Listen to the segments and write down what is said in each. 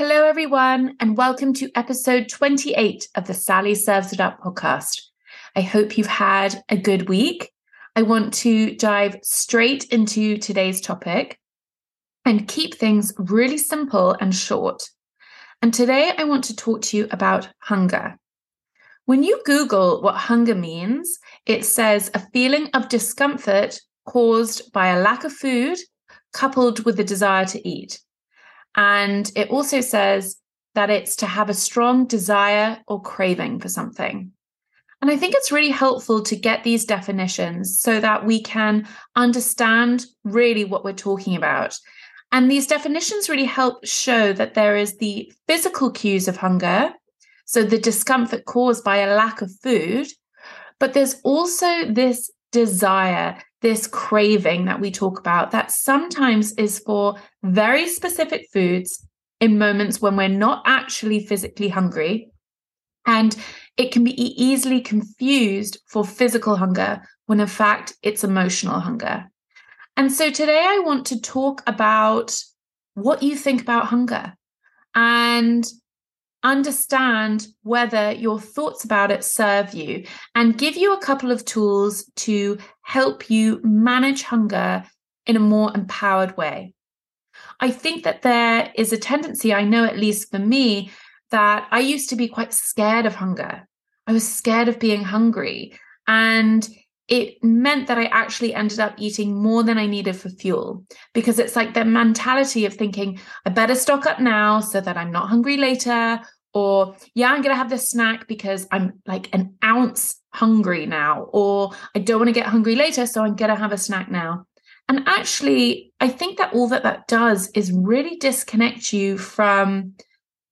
Hello, everyone, and welcome to episode 28 of the Sally Serves It Up podcast. I hope you've had a good week. I want to dive straight into today's topic and keep things really simple and short. And today I want to talk to you about hunger. When you Google what hunger means, it says a feeling of discomfort caused by a lack of food coupled with the desire to eat. And it also says that it's to have a strong desire or craving for something. And I think it's really helpful to get these definitions so that we can understand really what we're talking about. And these definitions really help show that there is the physical cues of hunger, so the discomfort caused by a lack of food, but there's also this desire, this craving that we talk about that sometimes is for very specific foods in moments when we're not actually physically hungry. And it can be easily confused for physical hunger when in fact it's emotional hunger. And so today I want to talk about what you think about hunger and understand whether your thoughts about it serve you and give you a couple of tools to help you manage hunger in a more empowered way. I think that there is a tendency, I know at least for me, that I used to be quite scared of hunger. I was scared of being hungry. And it meant that I actually ended up eating more than I needed for fuel because it's like the mentality of thinking, I better stock up now so that I'm not hungry later. Or, yeah, I'm going to have this snack because I'm like an ounce hungry now. Or, I don't want to get hungry later. So I'm going to have a snack now. And actually, I think that all that that does is really disconnect you from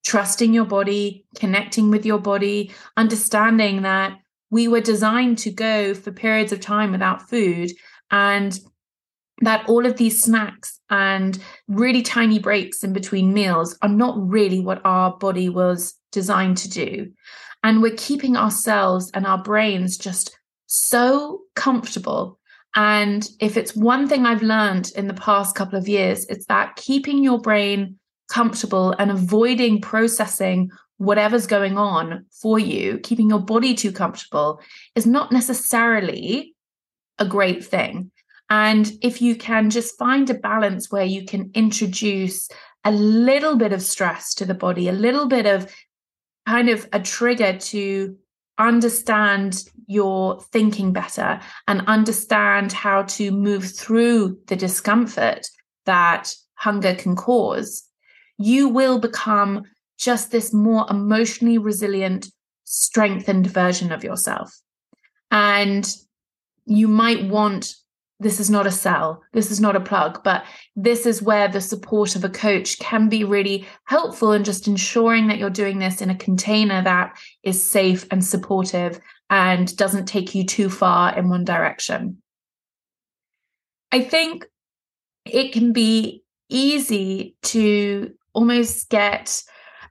trusting your body, connecting with your body, understanding that we were designed to go for periods of time without food and that all of these snacks and really tiny breaks in between meals are not really what our body was designed to do. And we're keeping ourselves and our brains just so comfortable. And if it's one thing I've learned in the past couple of years, it's that keeping your brain comfortable and avoiding processing whatever's going on for you, keeping your body too comfortable is not necessarily a great thing. And if you can just find a balance where you can introduce a little bit of stress to the body, a little bit of kind of a trigger to understand your thinking better and understand how to move through the discomfort that hunger can cause, you will become just this more emotionally resilient, strengthened version of yourself. And you might want this is not a sell, this is not a plug, but this is where the support of a coach can be really helpful in just ensuring that you're doing this in a container that is safe and supportive and doesn't take you too far in one direction. I think it can be easy to almost get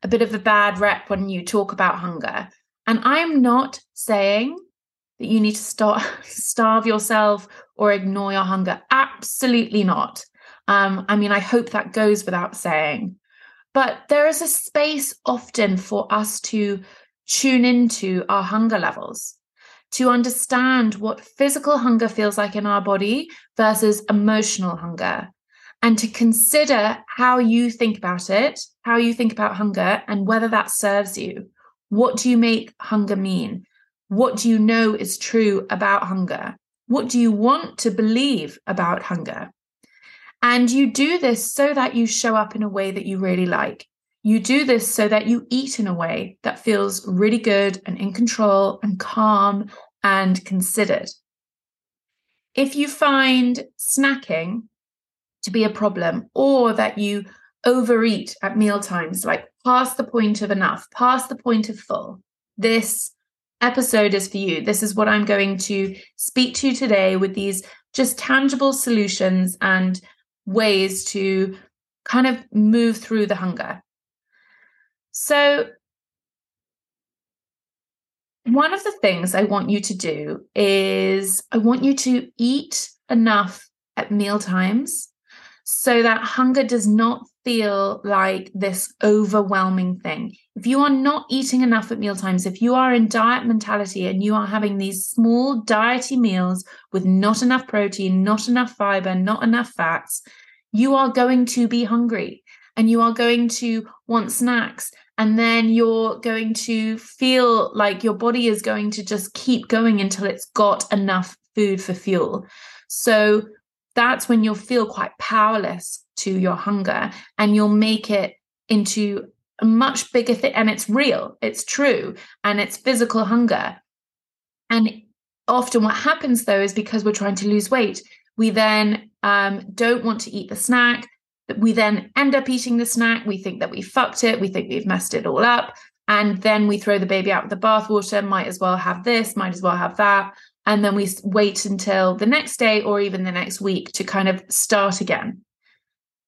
a bit of a bad rep when you talk about hunger. And I'm not saying that you need to start starve yourself or ignore your hunger. Absolutely not. Um, I mean, I hope that goes without saying. But there is a space often for us to tune into our hunger levels, to understand what physical hunger feels like in our body versus emotional hunger, and to consider how you think about it, how you think about hunger, and whether that serves you. What do you make hunger mean? What do you know is true about hunger? What do you want to believe about hunger? And you do this so that you show up in a way that you really like. You do this so that you eat in a way that feels really good and in control and calm and considered. If you find snacking to be a problem or that you overeat at meal times, like past the point of enough, past the point of full, this episode is for you. This is what I'm going to speak to today with these just tangible solutions and ways to kind of move through the hunger. So, one of the things I want you to do is I want you to eat enough at meal times so that hunger does not feel like this overwhelming thing, if you are not eating enough at mealtimes, if you are in diet mentality and you are having these small diety meals with not enough protein, not enough fiber, not enough fats, you are going to be hungry and you are going to want snacks and then you're going to feel like your body is going to just keep going until it's got enough food for fuel. So that's when you'll feel quite powerless to your hunger and you'll make it into a much bigger thing. And it's real, it's true, and it's physical hunger. And often what happens though is because we're trying to lose weight, we then um, don't want to eat the snack we then end up eating the snack. We think that we fucked it. We think we've messed it all up. And then we throw the baby out with the bathwater. Might as well have this, might as well have that. And then we wait until the next day or even the next week to kind of start again.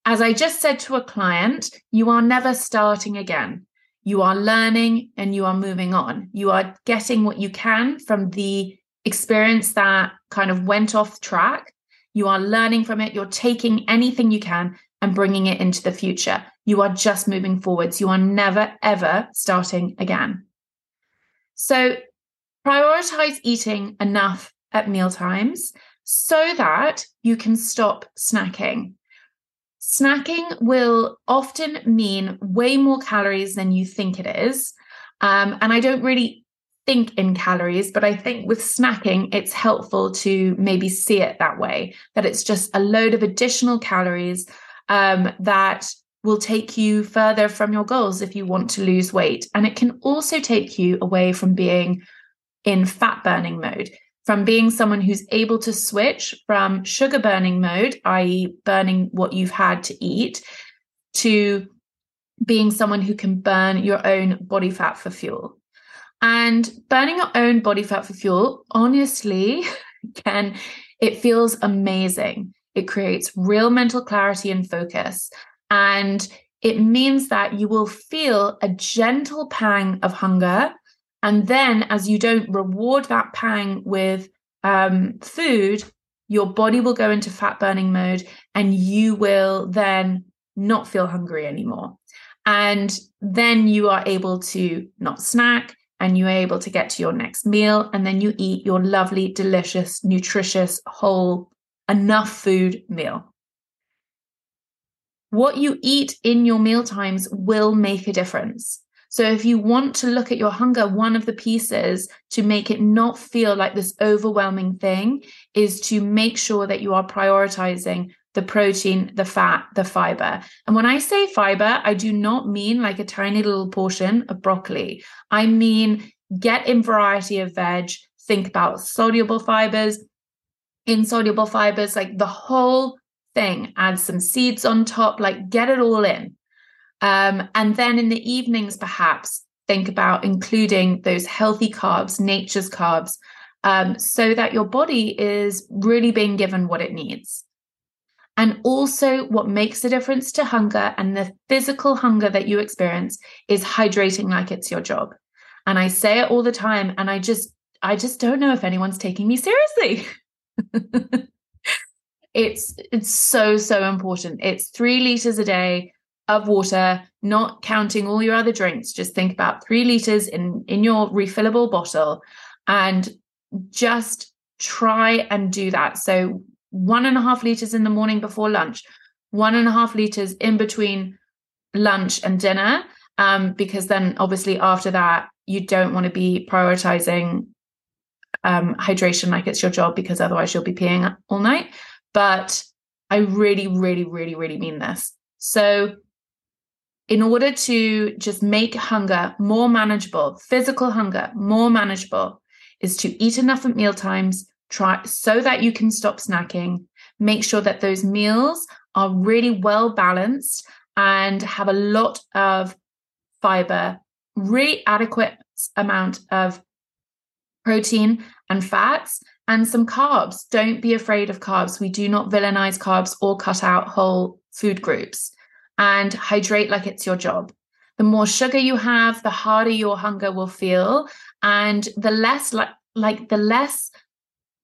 As I just said to a client, you are never starting again. You are learning and you are moving on. You are getting what you can from the experience that kind of went off track. You are learning from it. You're taking anything you can and bringing it into the future. You are just moving forwards. You are never, ever starting again. So prioritize eating enough at meal times so that you can stop snacking. Snacking will often mean way more calories than you think it is. Um, and I don't really think in calories, but I think with snacking, it's helpful to maybe see it that way that it's just a load of additional calories um, that will take you further from your goals if you want to lose weight. And it can also take you away from being in fat burning mode, from being someone who's able to switch from sugar burning mode, i.e., burning what you've had to eat, to being someone who can burn your own body fat for fuel. And burning your own body fat for fuel, honestly, can it feels amazing. It creates real mental clarity and focus. And it means that you will feel a gentle pang of hunger. And then, as you don't reward that pang with um, food, your body will go into fat burning mode and you will then not feel hungry anymore. And then you are able to not snack and you're able to get to your next meal. And then you eat your lovely, delicious, nutritious, whole enough food meal. What you eat in your meal times will make a difference. So, if you want to look at your hunger, one of the pieces to make it not feel like this overwhelming thing is to make sure that you are prioritizing the protein, the fat, the fiber. And when I say fiber, I do not mean like a tiny little portion of broccoli. I mean, get in variety of veg, think about soluble fibers, insoluble fibers, like the whole thing. Add some seeds on top, like get it all in. Um, and then in the evenings, perhaps think about including those healthy carbs, nature's carbs, um, so that your body is really being given what it needs. And also, what makes a difference to hunger and the physical hunger that you experience is hydrating like it's your job. And I say it all the time, and I just, I just don't know if anyone's taking me seriously. it's it's so so important. It's 3 liters a day of water, not counting all your other drinks. Just think about 3 liters in in your refillable bottle and just try and do that. So one and a half liters in the morning before lunch, one and a half liters in between lunch and dinner. Um, because then obviously after that, you don't want to be prioritizing um, hydration like it's your job because otherwise you'll be peeing all night. But I really, really, really, really mean this. So, in order to just make hunger more manageable, physical hunger more manageable, is to eat enough at meal times, try so that you can stop snacking. Make sure that those meals are really well balanced and have a lot of fiber, really adequate amount of protein and fats and some carbs. Don't be afraid of carbs. We do not villainize carbs or cut out whole food groups. And hydrate like it's your job. The more sugar you have, the harder your hunger will feel. And the less like like the less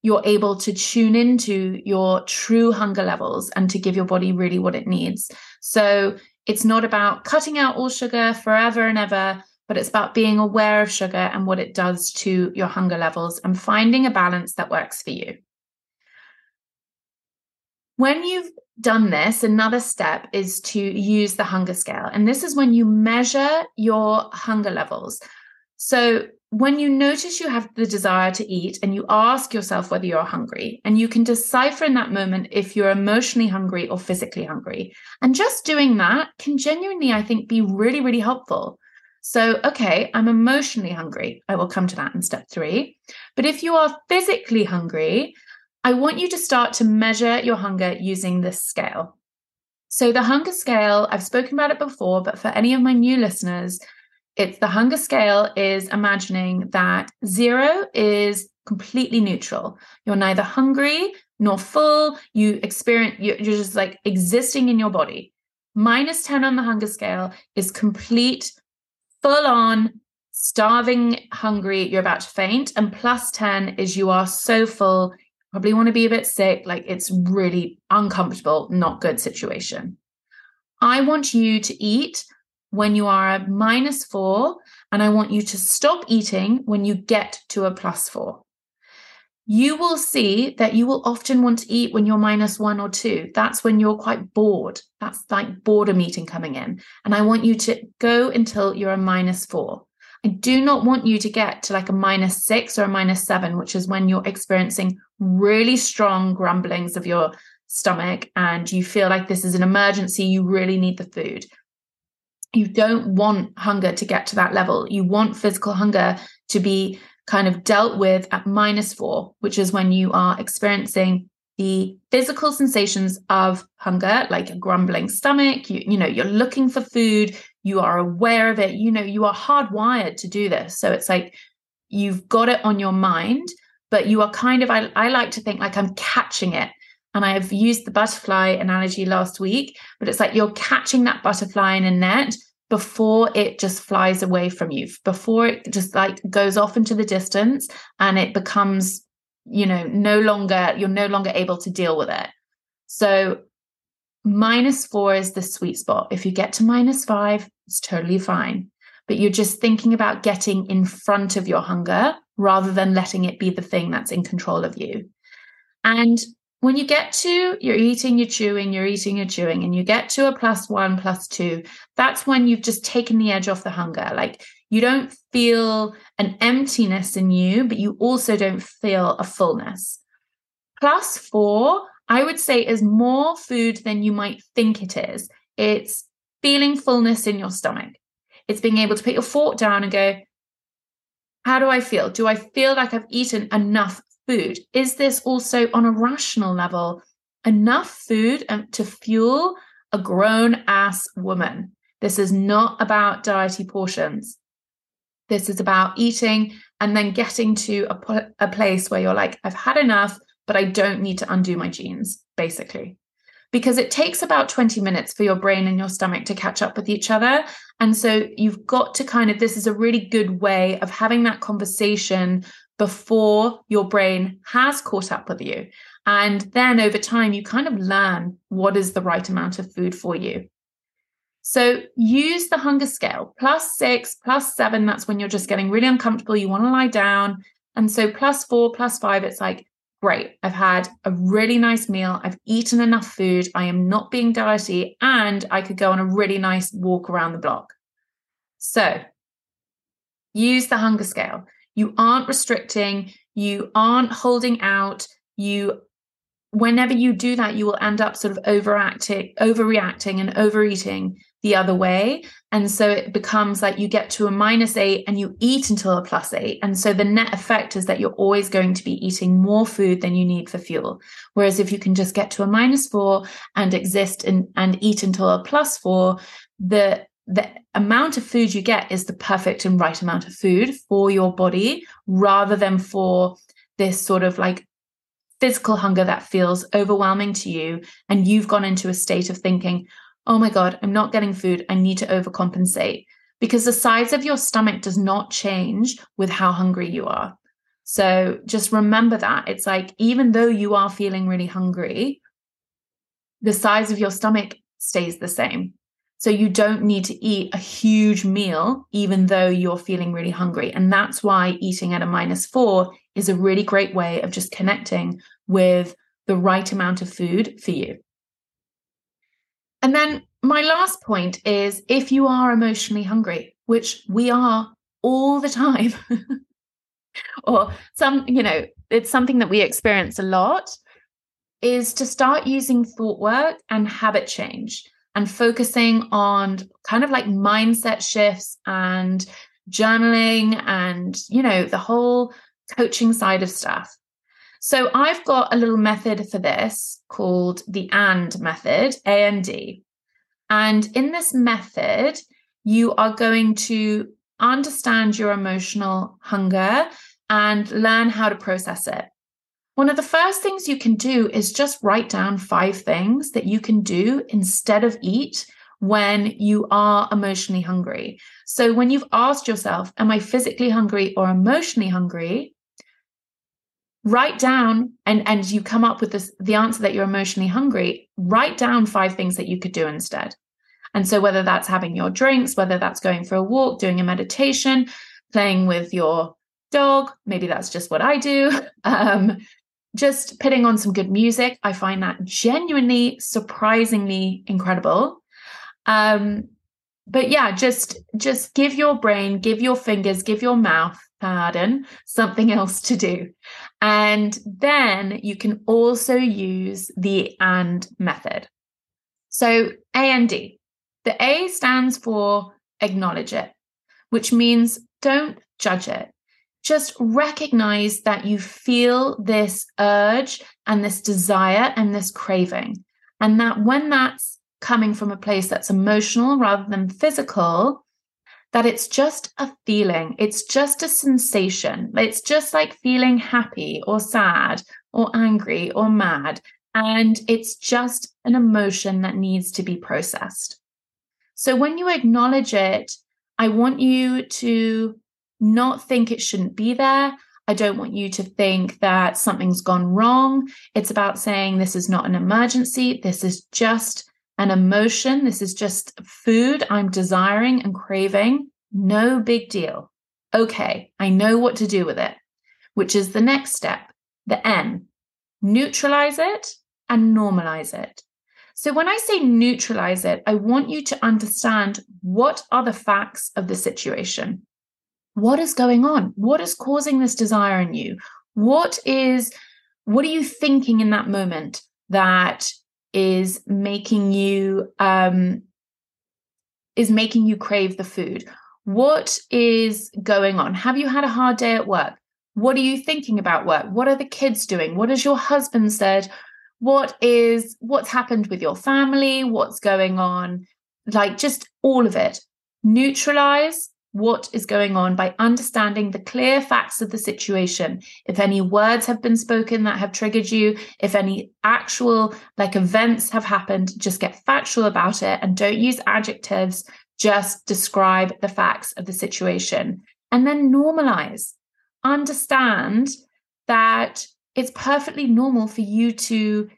you're able to tune into your true hunger levels and to give your body really what it needs. So It's not about cutting out all sugar forever and ever, but it's about being aware of sugar and what it does to your hunger levels and finding a balance that works for you. When you've done this, another step is to use the hunger scale. And this is when you measure your hunger levels. So when you notice you have the desire to eat and you ask yourself whether you're hungry, and you can decipher in that moment if you're emotionally hungry or physically hungry. And just doing that can genuinely, I think, be really, really helpful. So, okay, I'm emotionally hungry. I will come to that in step three. But if you are physically hungry, I want you to start to measure your hunger using this scale. So, the hunger scale, I've spoken about it before, but for any of my new listeners, it's the hunger scale is imagining that zero is completely neutral. You're neither hungry nor full. You experience, you're just like existing in your body. Minus 10 on the hunger scale is complete, full on, starving, hungry, you're about to faint. And plus 10 is you are so full, probably want to be a bit sick. Like it's really uncomfortable, not good situation. I want you to eat when you are at minus four, and I want you to stop eating when you get to a plus four. You will see that you will often want to eat when you're minus one or two. That's when you're quite bored. That's like boredom eating coming in. And I want you to go until you're a minus four. I do not want you to get to like a minus six or a minus seven, which is when you're experiencing really strong grumblings of your stomach and you feel like this is an emergency. You really need the food you don't want hunger to get to that level. You want physical hunger to be kind of dealt with at minus four, which is when you are experiencing the physical sensations of hunger, like a grumbling stomach. You, you know, you're looking for food, you are aware of it, you know, you are hardwired to do this. So it's like you've got it on your mind, but you are kind of, I, I like to think like I'm catching it. And I have used the butterfly analogy last week, but it's like you're catching that butterfly in a net before it just flies away from you, before it just like goes off into the distance and it becomes, you know, no longer, you're no longer able to deal with it. So minus four is the sweet spot. If you get to minus five, it's totally fine. But you're just thinking about getting in front of your hunger rather than letting it be the thing that's in control of you. And when you get to you're eating, you're chewing, you're eating, you're chewing, and you get to a plus one, plus two, that's when you've just taken the edge off the hunger. Like you don't feel an emptiness in you, but you also don't feel a fullness. Plus four, I would say, is more food than you might think it is. It's feeling fullness in your stomach. It's being able to put your fork down and go, how do I feel? Do I feel like I've eaten enough food? Is this also on a rational level enough food um, to fuel a grown ass woman? This is not about diety portions. This is about eating and then getting to a, a place where you're like, I've had enough, but I don't need to undo my jeans, basically. Because it takes about 20 minutes for your brain and your stomach to catch up with each other. And so you've got to kind of, this is a really good way of having that conversation before your brain has caught up with you. And then over time, you kind of learn what is the right amount of food for you. So use the hunger scale plus six, plus seven. That's when you're just getting really uncomfortable. You want to lie down. And so plus four, plus five, it's like, great. I've had a really nice meal. I've eaten enough food. I am not being diety and I could go on a really nice walk around the block. So use the hunger scale. You aren't restricting, you aren't holding out, you whenever you do that you will end up sort of overacting overreacting and overeating the other way. And so it becomes like you get to a minus 8 and you eat until a plus 8 and so the net effect is that you're always going to be eating more food than you need for fuel. Whereas if you can just get to a minus 4 and exist in, and eat until a plus 4 the the amount of food you get is the perfect and right amount of food for your body rather than for this sort of like physical hunger that feels overwhelming to you. And you've gone into a state of thinking oh my god i'm not getting food. I need to overcompensate. Because the size of your stomach does not change with how hungry you are. So just remember that. It's like even though you are feeling really hungry the size of your stomach stays the same. So you don't need to eat a huge meal, even though you're feeling really hungry. And that's why eating at a minus four is a really great way of just connecting with the right amount of food for you. And then my last point is if you are emotionally hungry, which we are all the time, or some, you know, it's something that we experience a lot, is to start using thought work and habit change and focusing on kind of like mindset shifts and journaling and, you know, the whole coaching side of stuff. So I've got a little method for this called the AND method, A N D. And in this method, you are going to understand your emotional hunger and learn how to process it. One of the first things you can do is just write down five things that you can do instead of eat when you are emotionally hungry. So, when you've asked yourself, Am I physically hungry or emotionally hungry? Write down and, and you come up with this, the answer that you're emotionally hungry, write down five things that you could do instead. And so, whether that's having your drinks, whether that's going for a walk, doing a meditation, playing with your dog, maybe that's just what I do. Um, just putting on some good music. I find that genuinely surprisingly incredible. Um, but yeah, just just give your brain, give your fingers, give your mouth, something else to do. And then you can also use the and method. So A and D. The A stands for acknowledge it, which means don't judge it just recognize that you feel this urge and this desire and this craving. And that when that's coming from a place that's emotional rather than physical, that it's just a feeling, it's just a sensation. It's just like feeling happy or sad or angry or mad. And it's just an emotion that needs to be processed. So when you acknowledge it, I want you to not think it shouldn't be there. I don't want you to think that something's gone wrong. It's about saying this is not an emergency. This is just an emotion. This is just food I'm desiring and craving. No big deal. Okay, I know what to do with it, which is the next step, the N. Neutralize it and normalize it. So when I say neutralize it, I want you to understand what are the facts of the situation what is going on? What is causing this desire in you? What is, what are you thinking in that moment that is making you, um, is making you crave the food? What is going on? Have you had a hard day at work? What are you thinking about work? What are the kids doing? What has your husband said? What is what's happened with your family? What's going on? Like just all of it. Neutralize what is going on by understanding the clear facts of the situation. If any words have been spoken that have triggered you, if any actual like events have happened, just get factual about it and don't use adjectives. Just describe the facts of the situation and then normalize. Understand that it's perfectly normal for you to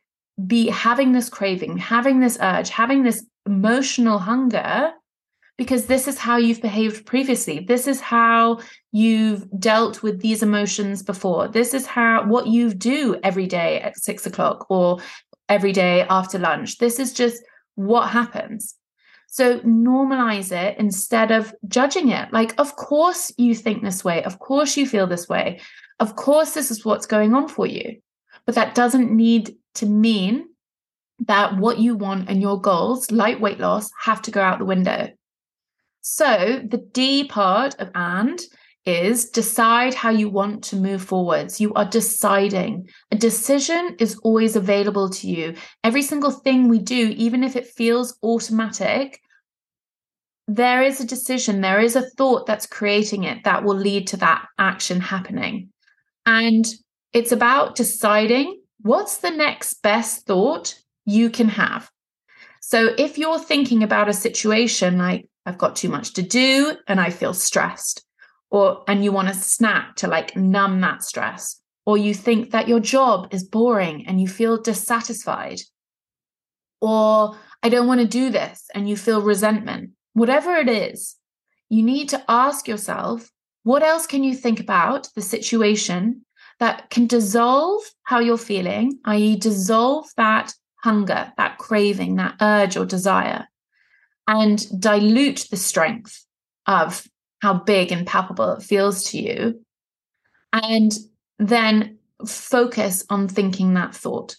be having this craving, having this urge, having this emotional hunger because this is how you've behaved previously. This is how you've dealt with these emotions before. This is how what you do every day at six o'clock or every day after lunch. This is just what happens. So normalize it instead of judging it. Like, of course you think this way. Of course you feel this way. Of course this is what's going on for you. But that doesn't need to mean that what you want and your goals, like weight loss, have to go out the window. So the D part of and is decide how you want to move forwards. You are deciding. A decision is always available to you. Every single thing we do, even if it feels automatic, there is a decision, there is a thought that's creating it that will lead to that action happening. And it's about deciding what's the next best thought you can have. So if you're thinking about a situation like, I've got too much to do and I feel stressed. Or, and you want a snack to like numb that stress. Or you think that your job is boring and you feel dissatisfied. Or I don't want to do this, and you feel resentment, whatever it is, you need to ask yourself, what else can you think about the situation that can dissolve how you're feeling, i.e., dissolve that hunger, that craving, that urge or desire, and dilute the strength of how big and palpable it feels to you. And then focus on thinking that thought.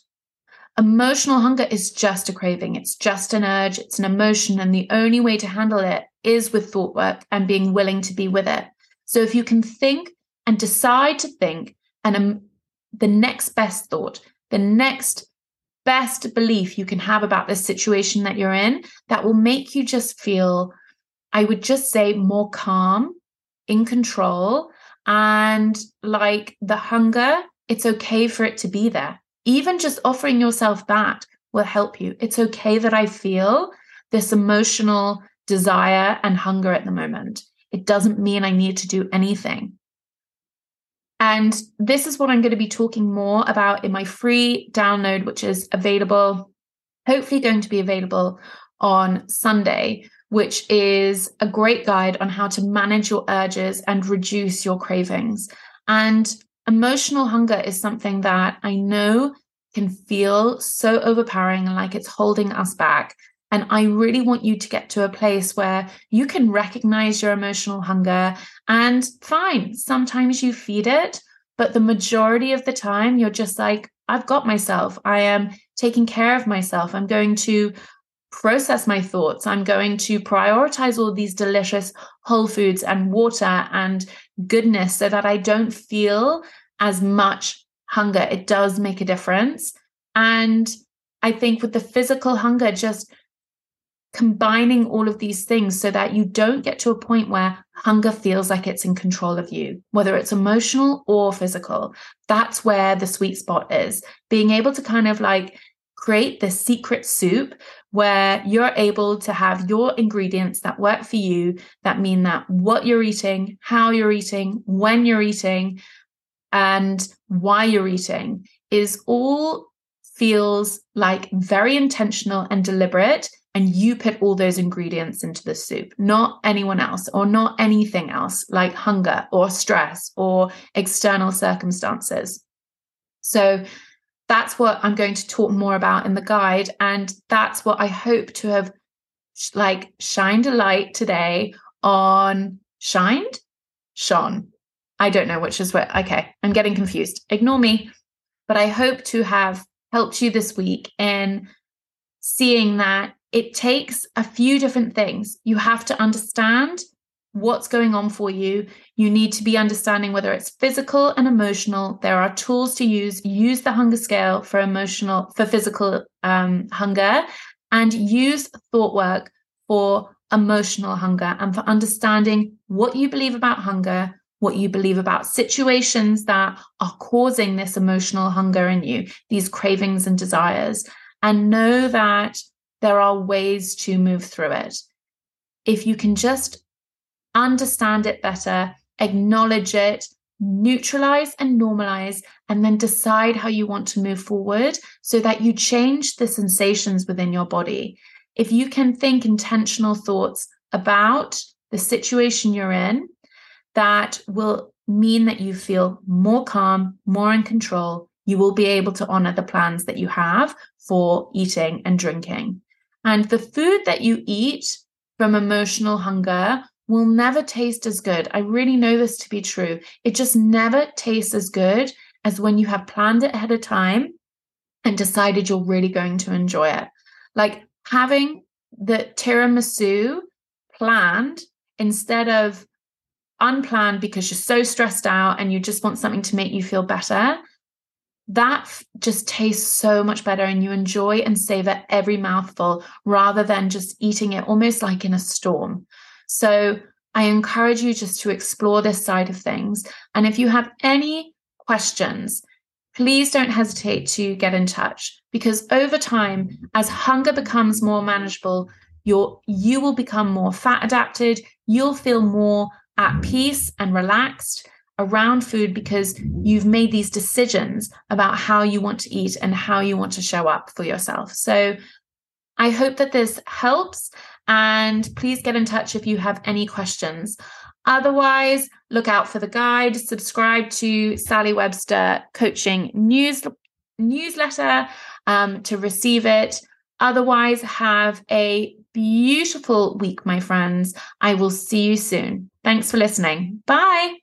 Emotional hunger is just a craving, it's just an urge, it's an emotion. And the only way to handle it is with thought work and being willing to be with it. So if you can think and decide to think, and um, the next best thought, the next best belief you can have about this situation that you're in, that will make you just feel, I would just say, more calm, in control, and like the hunger, it's okay for it to be there. Even just offering yourself that will help you. It's okay that I feel this emotional desire and hunger at the moment. It doesn't mean I need to do anything. And this is what I'm going to be talking more about in my free download, which is available, hopefully, going to be available on Sunday, which is a great guide on how to manage your urges and reduce your cravings. And emotional hunger is something that I know can feel so overpowering and like it's holding us back. And I really want you to get to a place where you can recognize your emotional hunger and fine, sometimes you feed it, but the majority of the time you're just like, I've got myself. I am taking care of myself. I'm going to process my thoughts. I'm going to prioritize all these delicious whole foods and water and goodness so that I don't feel as much hunger. It does make a difference. And I think with the physical hunger, just combining all of these things so that you don't get to a point where hunger feels like it's in control of you, whether it's emotional or physical. That's where the sweet spot is. Being able to kind of like create this secret soup where you're able to have your ingredients that work for you, that mean that what you're eating, how you're eating, when you're eating, and why you're eating is all feels like very intentional and deliberate and you put all those ingredients into the soup, not anyone else or not anything else like hunger or stress or external circumstances. So that's what I'm going to talk more about in the guide. And that's what I hope to have like shined a light today on shined, shone. I don't know which is what. Okay, I'm getting confused. Ignore me. But I hope to have helped you this week in seeing that it takes a few different things. You have to understand what's going on for you. You need to be understanding whether it's physical and emotional. There are tools to use. Use the hunger scale for emotional, for physical um, hunger, and use thought work for emotional hunger and for understanding what you believe about hunger, what you believe about situations that are causing this emotional hunger in you, these cravings and desires, and know that there are ways to move through it. If you can just understand it better, acknowledge it, neutralize and normalize, and then decide how you want to move forward so that you change the sensations within your body. If you can think intentional thoughts about the situation you're in, that will mean that you feel more calm, more in control. You will be able to honor the plans that you have for eating and drinking. And the food that you eat from emotional hunger will never taste as good. I really know this to be true. It just never tastes as good as when you have planned it ahead of time and decided you're really going to enjoy it. Like having the tiramisu planned instead of unplanned because you're so stressed out and you just want something to make you feel better that just tastes so much better and you enjoy and savor every mouthful rather than just eating it almost like in a storm. So I encourage you just to explore this side of things. And if you have any questions, please don't hesitate to get in touch because over time, as hunger becomes more manageable, you you will become more fat adapted, you'll feel more at peace and relaxed around food because you've made these decisions about how you want to eat and how you want to show up for yourself. So I hope that this helps. And please get in touch if you have any questions. Otherwise, look out for the guide, subscribe to Sally Webster Coaching News newsletter um, to receive it. Otherwise, have a beautiful week, my friends. I will see you soon. Thanks for listening. Bye.